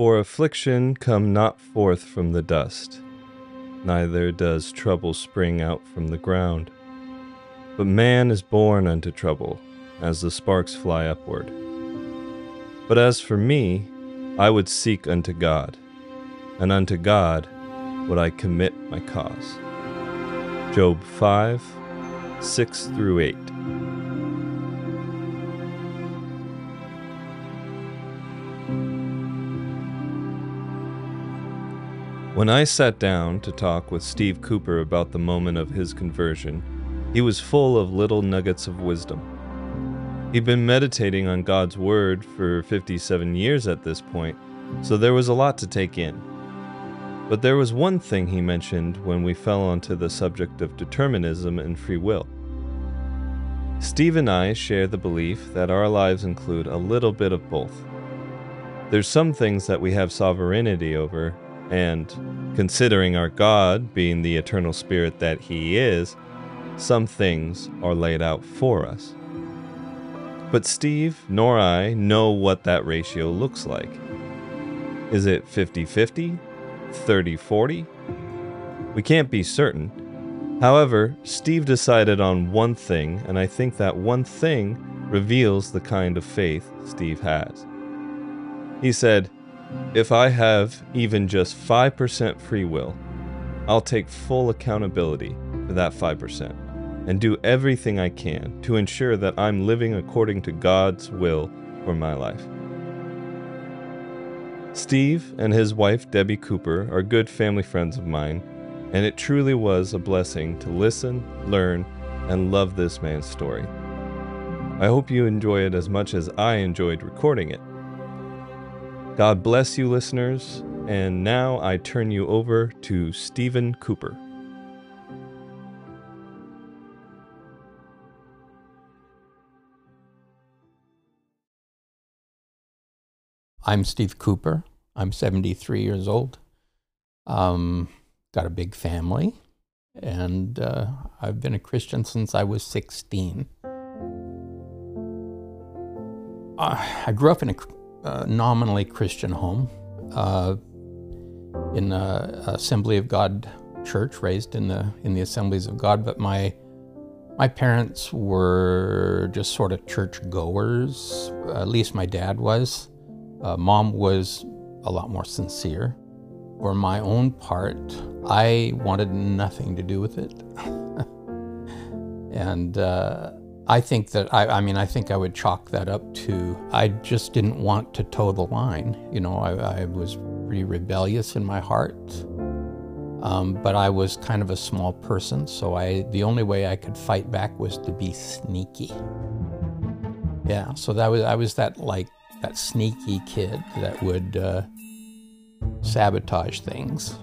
For affliction come not forth from the dust, neither does trouble spring out from the ground. But man is born unto trouble, as the sparks fly upward. But as for me, I would seek unto God, and unto God would I commit my cause. Job 5 6 through 8. When I sat down to talk with Steve Cooper about the moment of his conversion, he was full of little nuggets of wisdom. He'd been meditating on God's Word for 57 years at this point, so there was a lot to take in. But there was one thing he mentioned when we fell onto the subject of determinism and free will. Steve and I share the belief that our lives include a little bit of both. There's some things that we have sovereignty over, and considering our God being the eternal spirit that He is, some things are laid out for us. But Steve nor I know what that ratio looks like. Is it 50 50? 30 40? We can't be certain. However, Steve decided on one thing, and I think that one thing reveals the kind of faith Steve has. He said, If I have even just 5% free will, I'll take full accountability for that 5% and do everything I can to ensure that I'm living according to God's will for my life. Steve and his wife Debbie Cooper are good family friends of mine, and it truly was a blessing to listen, learn, and love this man's story. I hope you enjoy it as much as I enjoyed recording it. God bless you, listeners, and now I turn you over to Stephen Cooper. I'm Steve Cooper. I'm 73 years old. Um, got a big family, and uh, I've been a Christian since I was 16. Uh, I grew up in a uh, nominally Christian home, uh, in the Assembly of God church, raised in the in the Assemblies of God. But my my parents were just sort of church goers. At least my dad was. Uh, mom was a lot more sincere. For my own part, I wanted nothing to do with it. and uh, I think that, I, I, mean, I think I would chalk that up to I just didn't want to toe the line. You know, I, I was pretty rebellious in my heart. Um, but I was kind of a small person, so I the only way I could fight back was to be sneaky. Yeah, so that was I was that like that sneaky kid that would uh, sabotage things.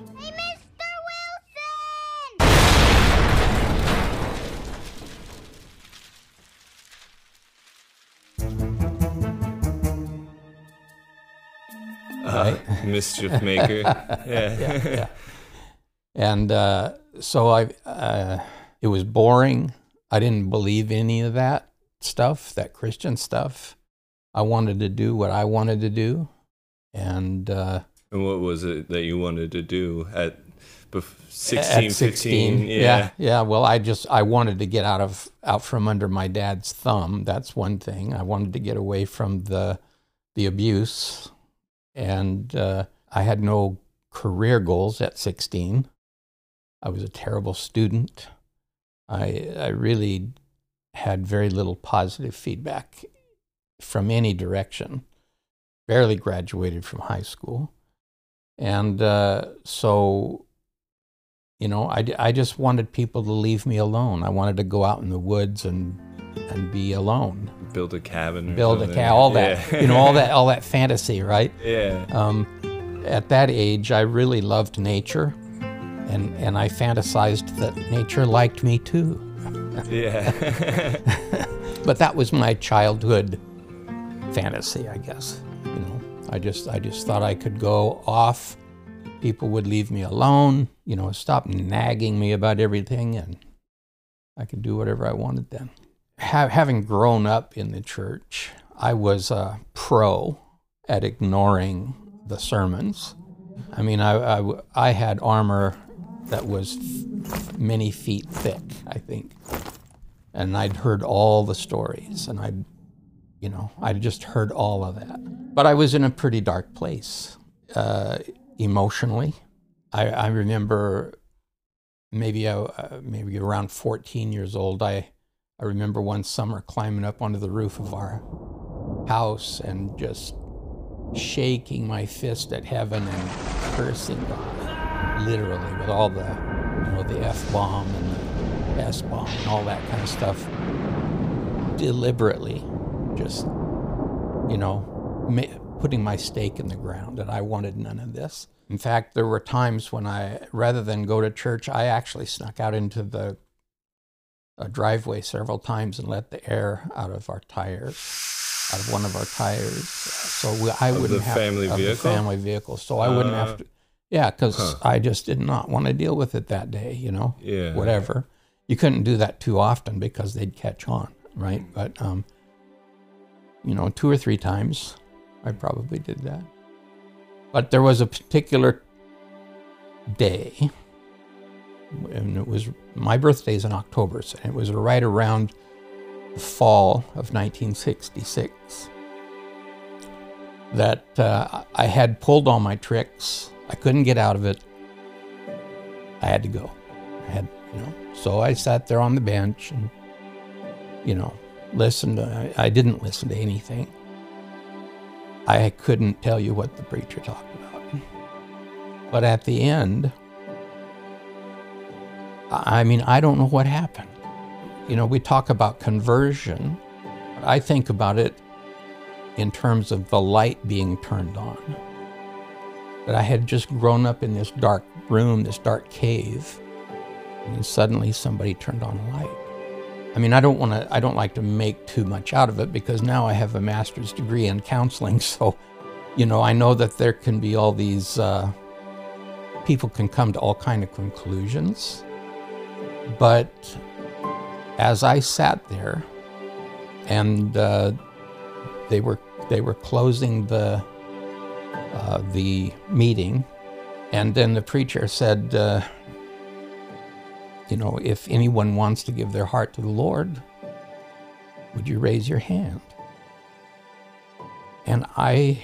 mischief maker. yeah. yeah, yeah. And uh, so I, uh, it was boring. I didn't believe any of that stuff, that Christian stuff. I wanted to do what I wanted to do, and uh, and what was it that you wanted to do at 16, at 16 15? Yeah. yeah, yeah. Well, I just I wanted to get out of out from under my dad's thumb. That's one thing. I wanted to get away from the the abuse, and uh, I had no career goals at 16. I was a terrible student. I I really had very little positive feedback from any direction. Barely graduated from high school. And uh, so, you know, I, I just wanted people to leave me alone. I wanted to go out in the woods and and be alone. Build a cabin. Build a cabin. All that, yeah. you know, all that, all that fantasy, right? Yeah. Um, at that age, I really loved nature, and and I fantasized that nature liked me too. yeah. but that was my childhood fantasy, I guess. You know, I just I just thought I could go off. People would leave me alone. You know, stop nagging me about everything, and I could do whatever I wanted then. Ha- having grown up in the church, I was a pro at ignoring the sermons. I mean, I, I, I had armor that was f- many feet thick, I think. And I'd heard all the stories, and I'd, you know, I'd just heard all of that. But I was in a pretty dark place uh, emotionally. I, I remember maybe uh, maybe around 14 years old. I I remember one summer climbing up onto the roof of our house and just shaking my fist at heaven and cursing God, literally, with all the, you know, the F bomb and the S bomb and all that kind of stuff, deliberately, just, you know, ma- putting my stake in the ground that I wanted none of this. In fact, there were times when I, rather than go to church, I actually snuck out into the driveway several times and let the air out of our tires out of one of our tires, so we, I Of wouldn't the have family of the vehicle? family vehicle. So I wouldn't Uh, have to. Yeah, because huh. I just did not want to deal with it that day. You know, Yeah. whatever. You couldn't do that too often because they'd catch on, right? But um, you know, two or three times, I probably did that. But there was a particular day, and it was my birthday's in October, so it was right around the fall of 1966 that uh, I had pulled all my tricks. I couldn't get out of it. I had to go. I had, you know. So I sat there on the bench and, you know, listened. I, I didn't listen to anything. I couldn't tell you what the preacher talked about. But at the end, I mean, I don't know what happened. You know, we talk about conversion, I think about it in terms of the light being turned on. That I had just grown up in this dark room, this dark cave, and suddenly somebody turned on a light. I mean, I don't want to, I don't like to make too much out of it because now I have a master's degree in counseling. So, you know, I know that there can be all these, uh, people can come to all kind of conclusions. But as I sat there and uh, they were they were closing the uh, the meeting, and then the preacher said, uh, "You know, if anyone wants to give their heart to the Lord, would you raise your hand?" And I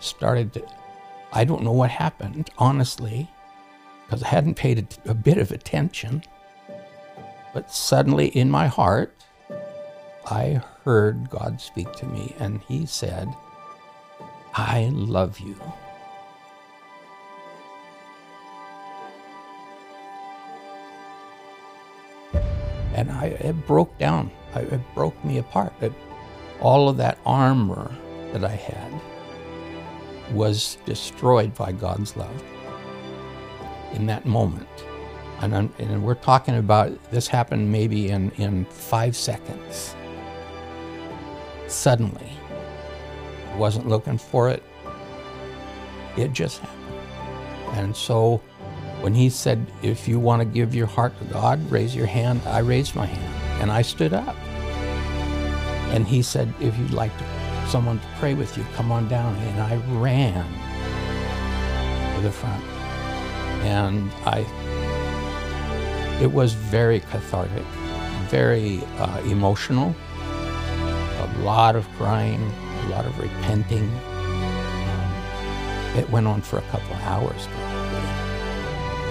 started to. I don't know what happened, honestly, because I hadn't paid a, a bit of attention. But suddenly in my heart, I heard God speak to me, and He said, I love you. And I, it broke down. I, it broke me apart. It, all of that armor that I had was destroyed by God's love in that moment. And, and we're talking about this happened maybe in, in five seconds. Suddenly, wasn't looking for it. It just happened. And so when he said, if you want to give your heart to God, raise your hand, I raised my hand and I stood up. And he said, if you'd like to, someone to pray with you, come on down. And I ran to the front. And I it was very cathartic, very uh, emotional, a lot of crying, a lot of repenting. Um, it went on for a couple of hours.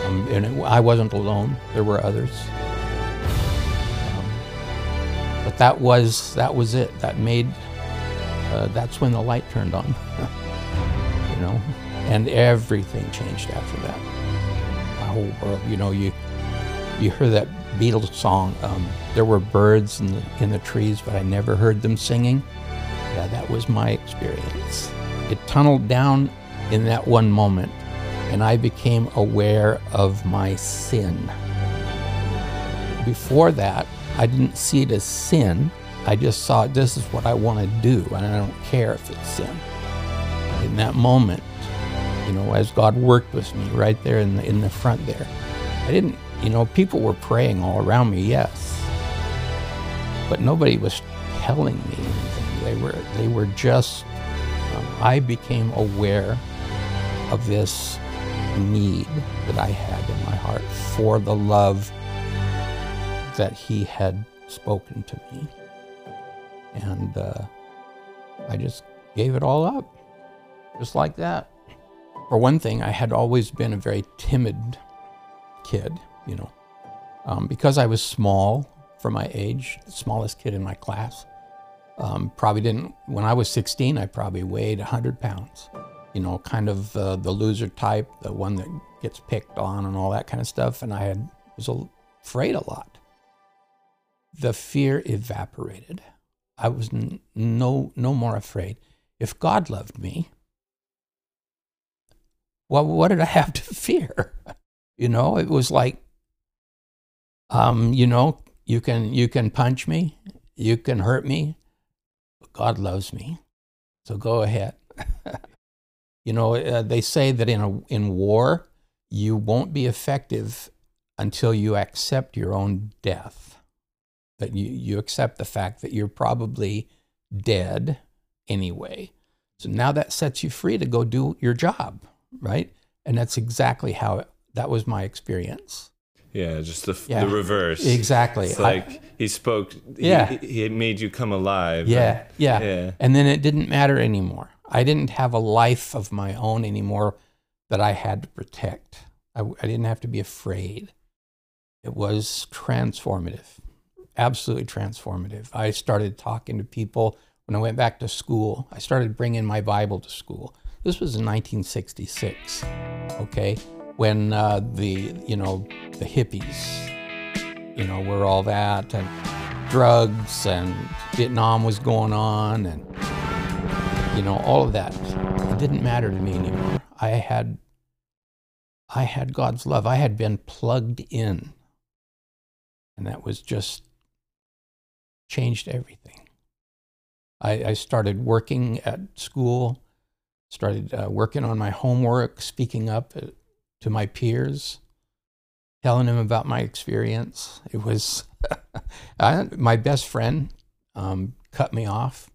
Um, and it, I wasn't alone; there were others. Um, but that was that was it. That made uh, that's when the light turned on, you know, and everything changed after that. My whole world, you know, you you hear that Beatles song, um, there were birds in the, in the trees, but I never heard them singing. Yeah, that was my experience. It tunneled down in that one moment, and I became aware of my sin. Before that, I didn't see it as sin. I just saw this is what I want to do, and I don't care if it's sin. In that moment, you know, as God worked with me right there in the, in the front there, I didn't you know, people were praying all around me, yes, but nobody was telling me anything. They were, they were just. Um, I became aware of this need that I had in my heart for the love that He had spoken to me. And uh, I just gave it all up, just like that. For one thing, I had always been a very timid kid, you know, um, because I was small for my age, the smallest kid in my class. Um, probably didn't, when I was 16, I probably weighed 100 pounds. You know, kind of uh, the loser type, the one that gets picked on and all that kind of stuff. And I had, was afraid a lot. The fear evaporated. I was no, no more afraid. If God loved me, well, what did I have to fear? You know, it was like, um, you know, you can you can punch me, you can hurt me, but God loves me, so go ahead. you know, uh, they say that in a in war, you won't be effective until you accept your own death. That you you accept the fact that you're probably dead anyway. So now that sets you free to go do your job, right? And that's exactly how it, that was my experience. Yeah, just the, yeah. the reverse. Exactly. It's like I, he spoke. Yeah. He, he, made you come alive. Yeah, and, yeah. Yeah. And then it didn't matter anymore. I didn't have a life of my own anymore that I had to protect. I, I didn't have to be afraid. It was transformative, absolutely transformative. I started talking to people when I went back to school. I started bringing my Bible to school. This was in 1966, okay, when uh, the, you know, the hippies, you know, were all that, and drugs, and Vietnam was going on, and, you know, all of that. It didn't matter to me anymore. I had, I had God's love. I had been plugged in, and that was just changed everything. I, I started working at school started uh, working on my homework, speaking up uh, to my peers, telling them about my experience. It was I, my best friend um, cut me off.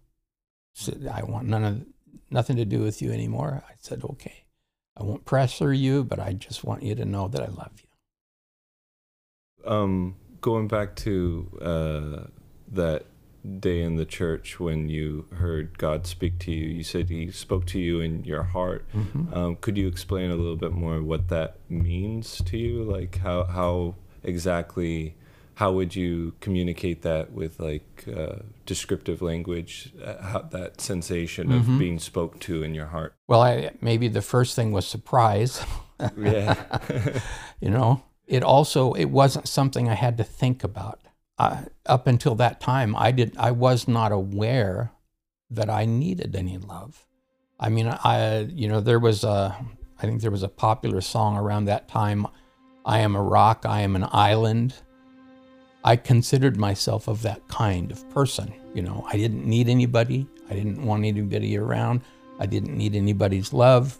Said, "I want none of nothing to do with you anymore." I said, "Okay, I won't pressure you, but I just want you to know that I love you." Um, going back to uh, that day in the church when you heard God speak to you. You said He spoke to you in your heart. Mm-hmm. Um, could you explain a little bit more what that means to you? Like how how exactly how would you communicate that with like uh, descriptive language? Uh, how, that sensation mm-hmm. of being spoke to in your heart. Well, I, maybe the first thing was surprise. yeah, you know. It also it wasn't something I had to think about up until that time, I did I was not aware that I needed any love. I mean, I you know there was a I think there was a popular song around that time. I am a rock. I am an island. I considered myself of that kind of person. You know, I didn't need anybody. I didn't want anybody around. I didn't need anybody's love.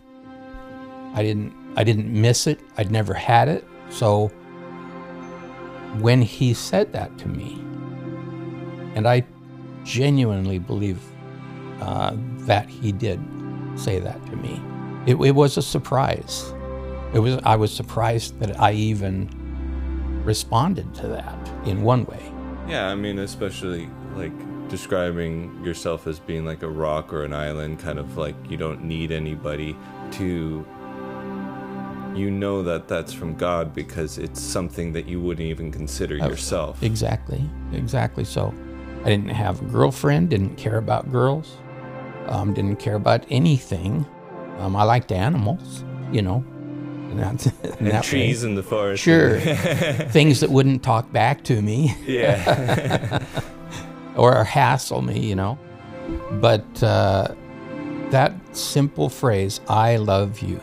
I didn't I didn't miss it. I'd never had it. So when he said that to me, and I genuinely believe uh, that he did say that to me, it, it was a surprise. It was I was surprised that I even responded to that in one way. Yeah, I mean, especially like describing yourself as being like a rock or an island, kind of like you don't need anybody to you know that that's from God because it's something that you wouldn't even consider yourself. Exactly, exactly. So I didn't have a girlfriend, didn't care about girls, um, didn't care about anything. Um, I liked animals, you know. And, that's, and, and trees way. in the forest. Sure. Things that wouldn't talk back to me. Yeah. or hassle me, you know. But uh, that simple phrase, I love you,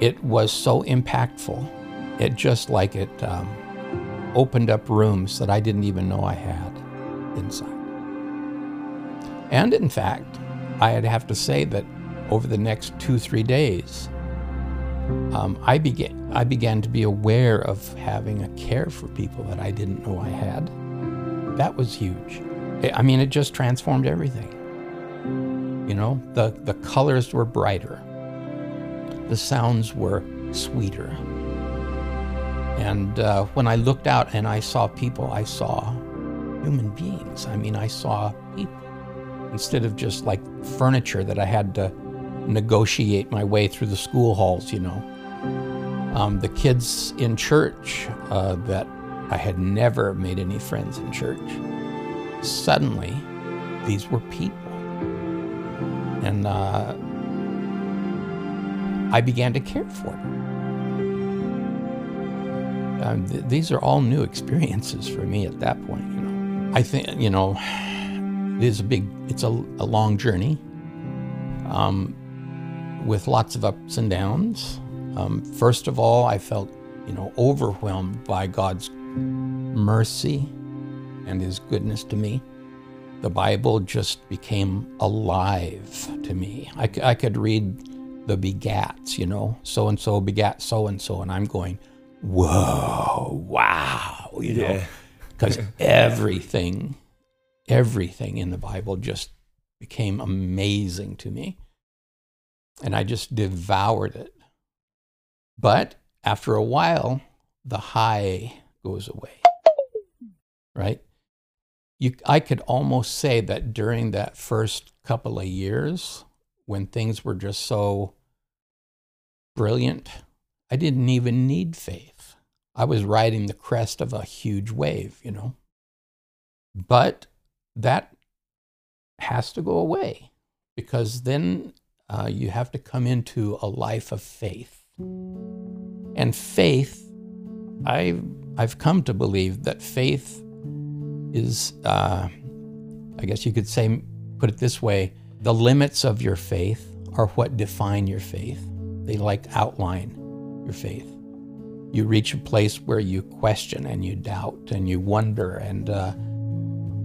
it was so impactful. It just like it um, opened up rooms that I didn't even know I had inside. And in fact, I'd have to say that over the next two, three days, um, I, began, I began to be aware of having a care for people that I didn't know I had. That was huge. I mean, it just transformed everything. You know, the, the colors were brighter, the sounds were sweeter. And uh, when I looked out and I saw people, I saw human beings. I mean, I saw people instead of just like furniture that I had to negotiate my way through the school halls, you know. Um, the kids in church uh, that I had never made any friends in church, suddenly these were people. And uh, I began to care for them. Um, th- these are all new experiences for me at that point, you know. I think, you know, it is a big, it's a, a long journey um, with lots of ups and downs. Um, first of all, I felt, you know, overwhelmed by God's mercy and His goodness to me. The Bible just became alive to me. I, I could read the begats, you know, so and so begat so and so, and I'm going, whoa, wow, you know, because everything, everything in the Bible just became amazing to me. And I just devoured it. But after a while, the high goes away, right? You, I could almost say that during that first couple of years, when things were just so brilliant, I didn't even need faith. I was riding the crest of a huge wave, you know. But that has to go away because then uh, you have to come into a life of faith. And faith, I, I've come to believe that faith is, uh, I guess you could say, put it this way the limits of your faith are what define your faith. They like outline your faith. You reach a place where you question and you doubt and you wonder and uh,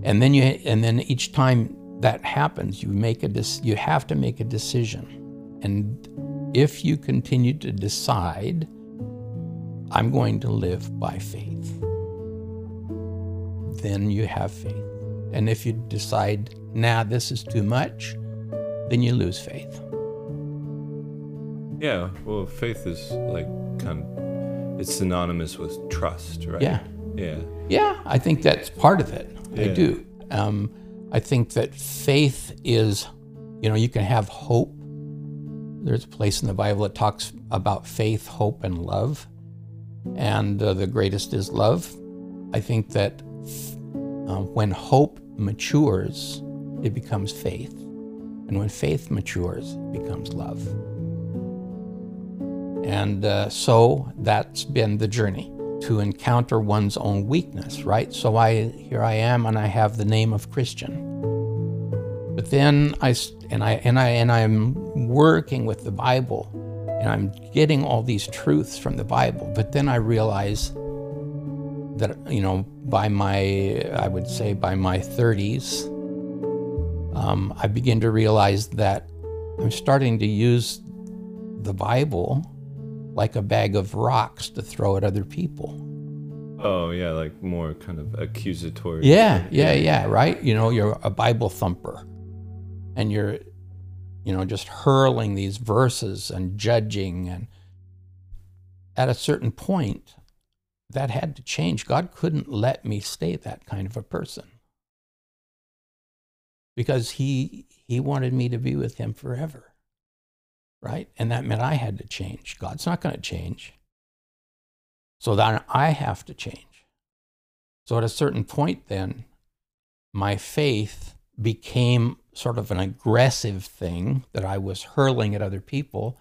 and then you and then each time that happens, you make a you have to make a decision. And if you continue to decide, I'm going to live by faith, then you have faith. And if you decide, nah, this is too much, then you lose faith. Yeah, well, faith is like kind of, it's synonymous with trust, right? Yeah. Yeah. Yeah, I think that's part of it. I do. Um, I think that faith is, you know, you can have hope. There's a place in the Bible that talks about faith, hope, and love. And uh, the greatest is love. I think that uh, when hope matures, it becomes faith. And when faith matures, it becomes love. And uh, so that's been the journey to encounter one's own weakness, right? So I here I am and I have the name of Christian. But then I and I and I and I'm working with the Bible and I'm getting all these truths from the Bible. But then I realize that you know by my I would say by my 30s um, I begin to realize that I'm starting to use the Bible like a bag of rocks to throw at other people. Oh, yeah, like more kind of accusatory. Yeah, yeah, yeah, right? You know, you're a Bible thumper and you're, you know, just hurling these verses and judging. And at a certain point, that had to change. God couldn't let me stay that kind of a person because he, he wanted me to be with him forever right? And that meant I had to change. God's not going to change. So then I have to change. So at a certain point, then, my faith became sort of an aggressive thing that I was hurling at other people,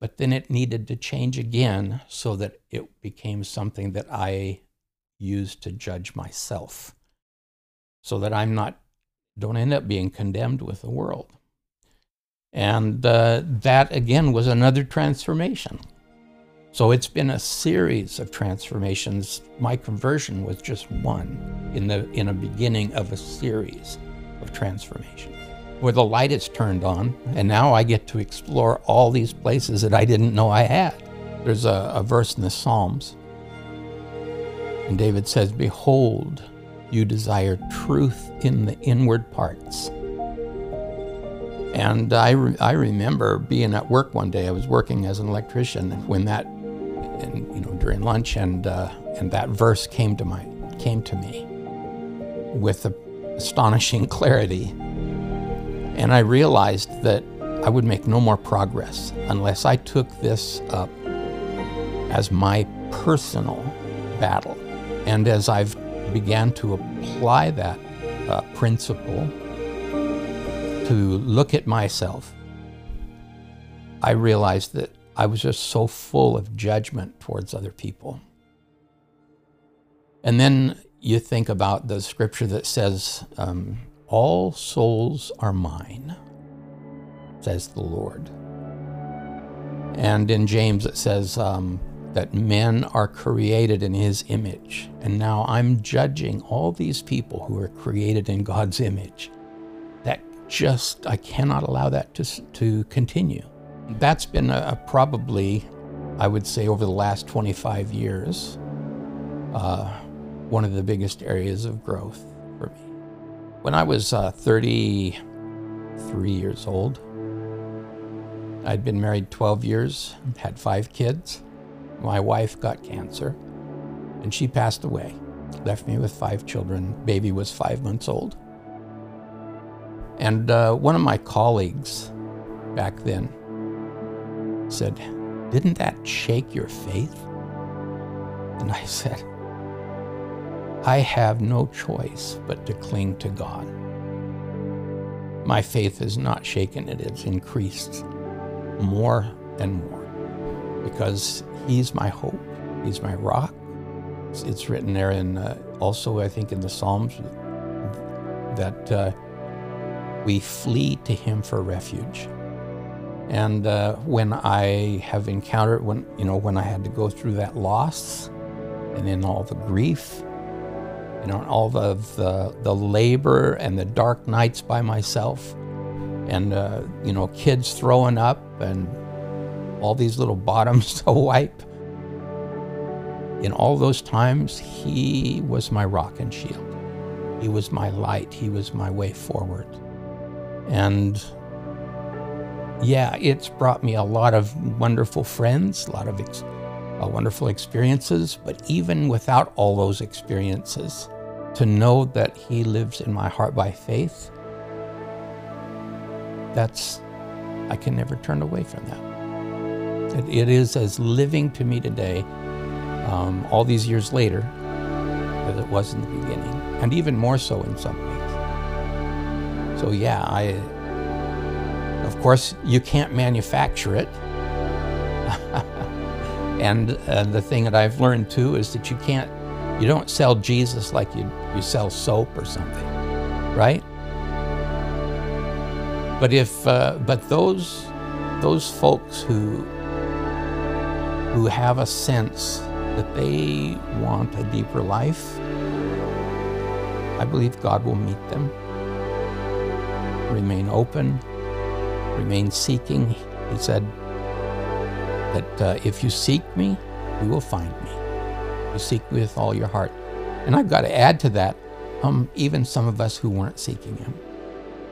but then it needed to change again so that it became something that I used to judge myself so that I'm not, don't end up being condemned with the world. And uh, that again was another transformation. So it's been a series of transformations. My conversion was just one in the in a beginning of a series of transformations. Where the light is turned on, and now I get to explore all these places that I didn't know I had. There's a, a verse in the Psalms, and David says, Behold, you desire truth in the inward parts And I, re- I remember being at work one day. I was working as an electrician when that, and, you know, during lunch, and uh, and that verse came to my came to me with astonishing clarity. And I realized that I would make no more progress unless I took this up as my personal battle. And as I've began to apply that uh, principle to look at myself, I realized that I was just so full of judgment towards other people. And then you think about the scripture that says, um, All souls are mine, says the Lord. And in James it says um, that men are created in his image. And now I'm judging all these people who are created in God's image. That just, I cannot allow that to, to continue. That's been a, a probably, I would say, over the last 25 years. Uh, one of the biggest areas of growth for me. When I was uh, 33 years old, I'd been married 12 years, had five kids. My wife got cancer, and she passed away. Left me with five children. Baby was five months old. And uh, one of my colleagues back then said, Didn't that shake your faith? And I said, I have no choice but to cling to God. My faith is not shaken, it has increased more and more because He's my hope, He's my rock. It's, written there in uh, also, I think, in the Psalms that uh, we flee to Him for refuge. And uh, when I have encountered, when you know, when I had to go through that loss, and in all the grief, you know, all of the, the labor and the dark nights by myself, and, uh, you know, kids throwing up and all these little bottoms to wipe. In all those times, He was my rock and shield. He was my light. He was my way forward. And yeah, it's brought me a lot of wonderful friends, a lot of ex- uh, wonderful experiences, but even without all those experiences, to know that He lives in my heart by faith, that's, I can never turn away from that. It, it is as living to me today, um, all these years later, as it was in the beginning, and even more so in some ways. So, yeah, I, of course, you can't manufacture it. And, the thing that I've learned too is that you can't, you don't sell Jesus like you, you sell soap or something, right? But if, uh, but those, those folks who, who have a sense that they want a deeper life, I believe God will meet them. Remain open, remain seeking. He said, that uh, if you seek me, you will find me. You seek me with all your heart. And I've got to add to that, um, even some of us who weren't seeking him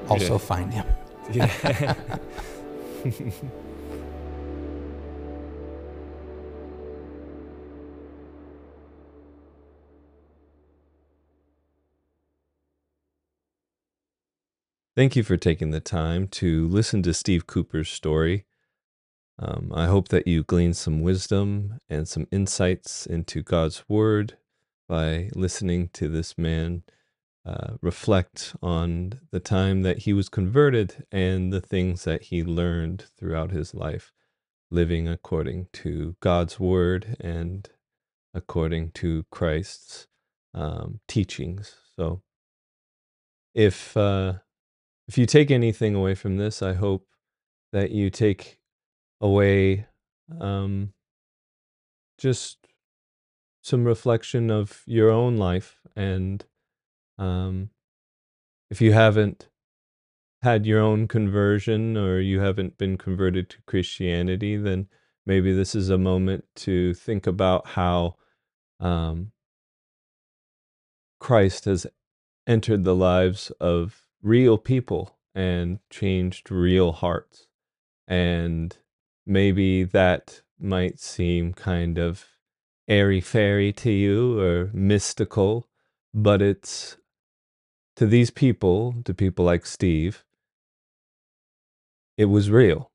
also yeah. find him. Yeah. Thank you for taking the time to listen to Steve Cooper's story. Um, I hope that you glean some wisdom and some insights into God's Word by listening to this man uh, reflect on the time that he was converted and the things that he learned throughout his life, living according to God's Word and according to Christ's um, teachings. So, if uh, if you take anything away from this, I hope that you take away um, just some reflection of your own life and um, if you haven't had your own conversion or you haven't been converted to christianity then maybe this is a moment to think about how um, christ has entered the lives of real people and changed real hearts. And maybe that might seem kind of airy fairy to you or mystical, but it's to these people, to people like Steve, it was real,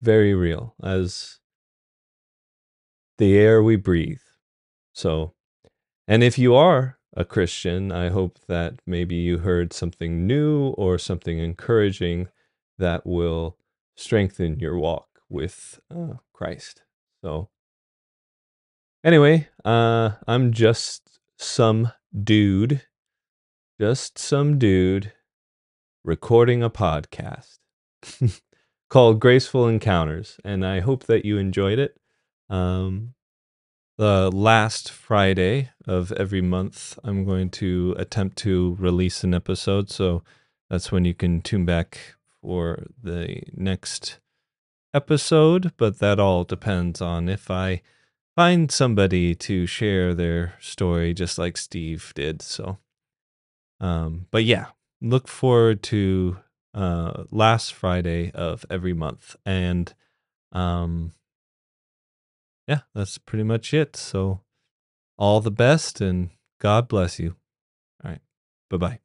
very real, as the air we breathe. So, and if you are a Christian, I hope that maybe you heard something new or something encouraging that will strengthen your walk with uh, Christ. So, anyway, uh, I'm just some dude, just some dude recording a podcast called Graceful Encounters, and I hope that you enjoyed it. Um, the last Friday of every month, I'm going to attempt to release an episode. So that's when you can tune back for the next episode. But that all depends on if I find somebody to share their story, just like Steve did. So, um, but yeah, look forward to uh, last Friday of every month. And, um, yeah, that's pretty much it. So, all the best and God bless you. All right. Bye bye.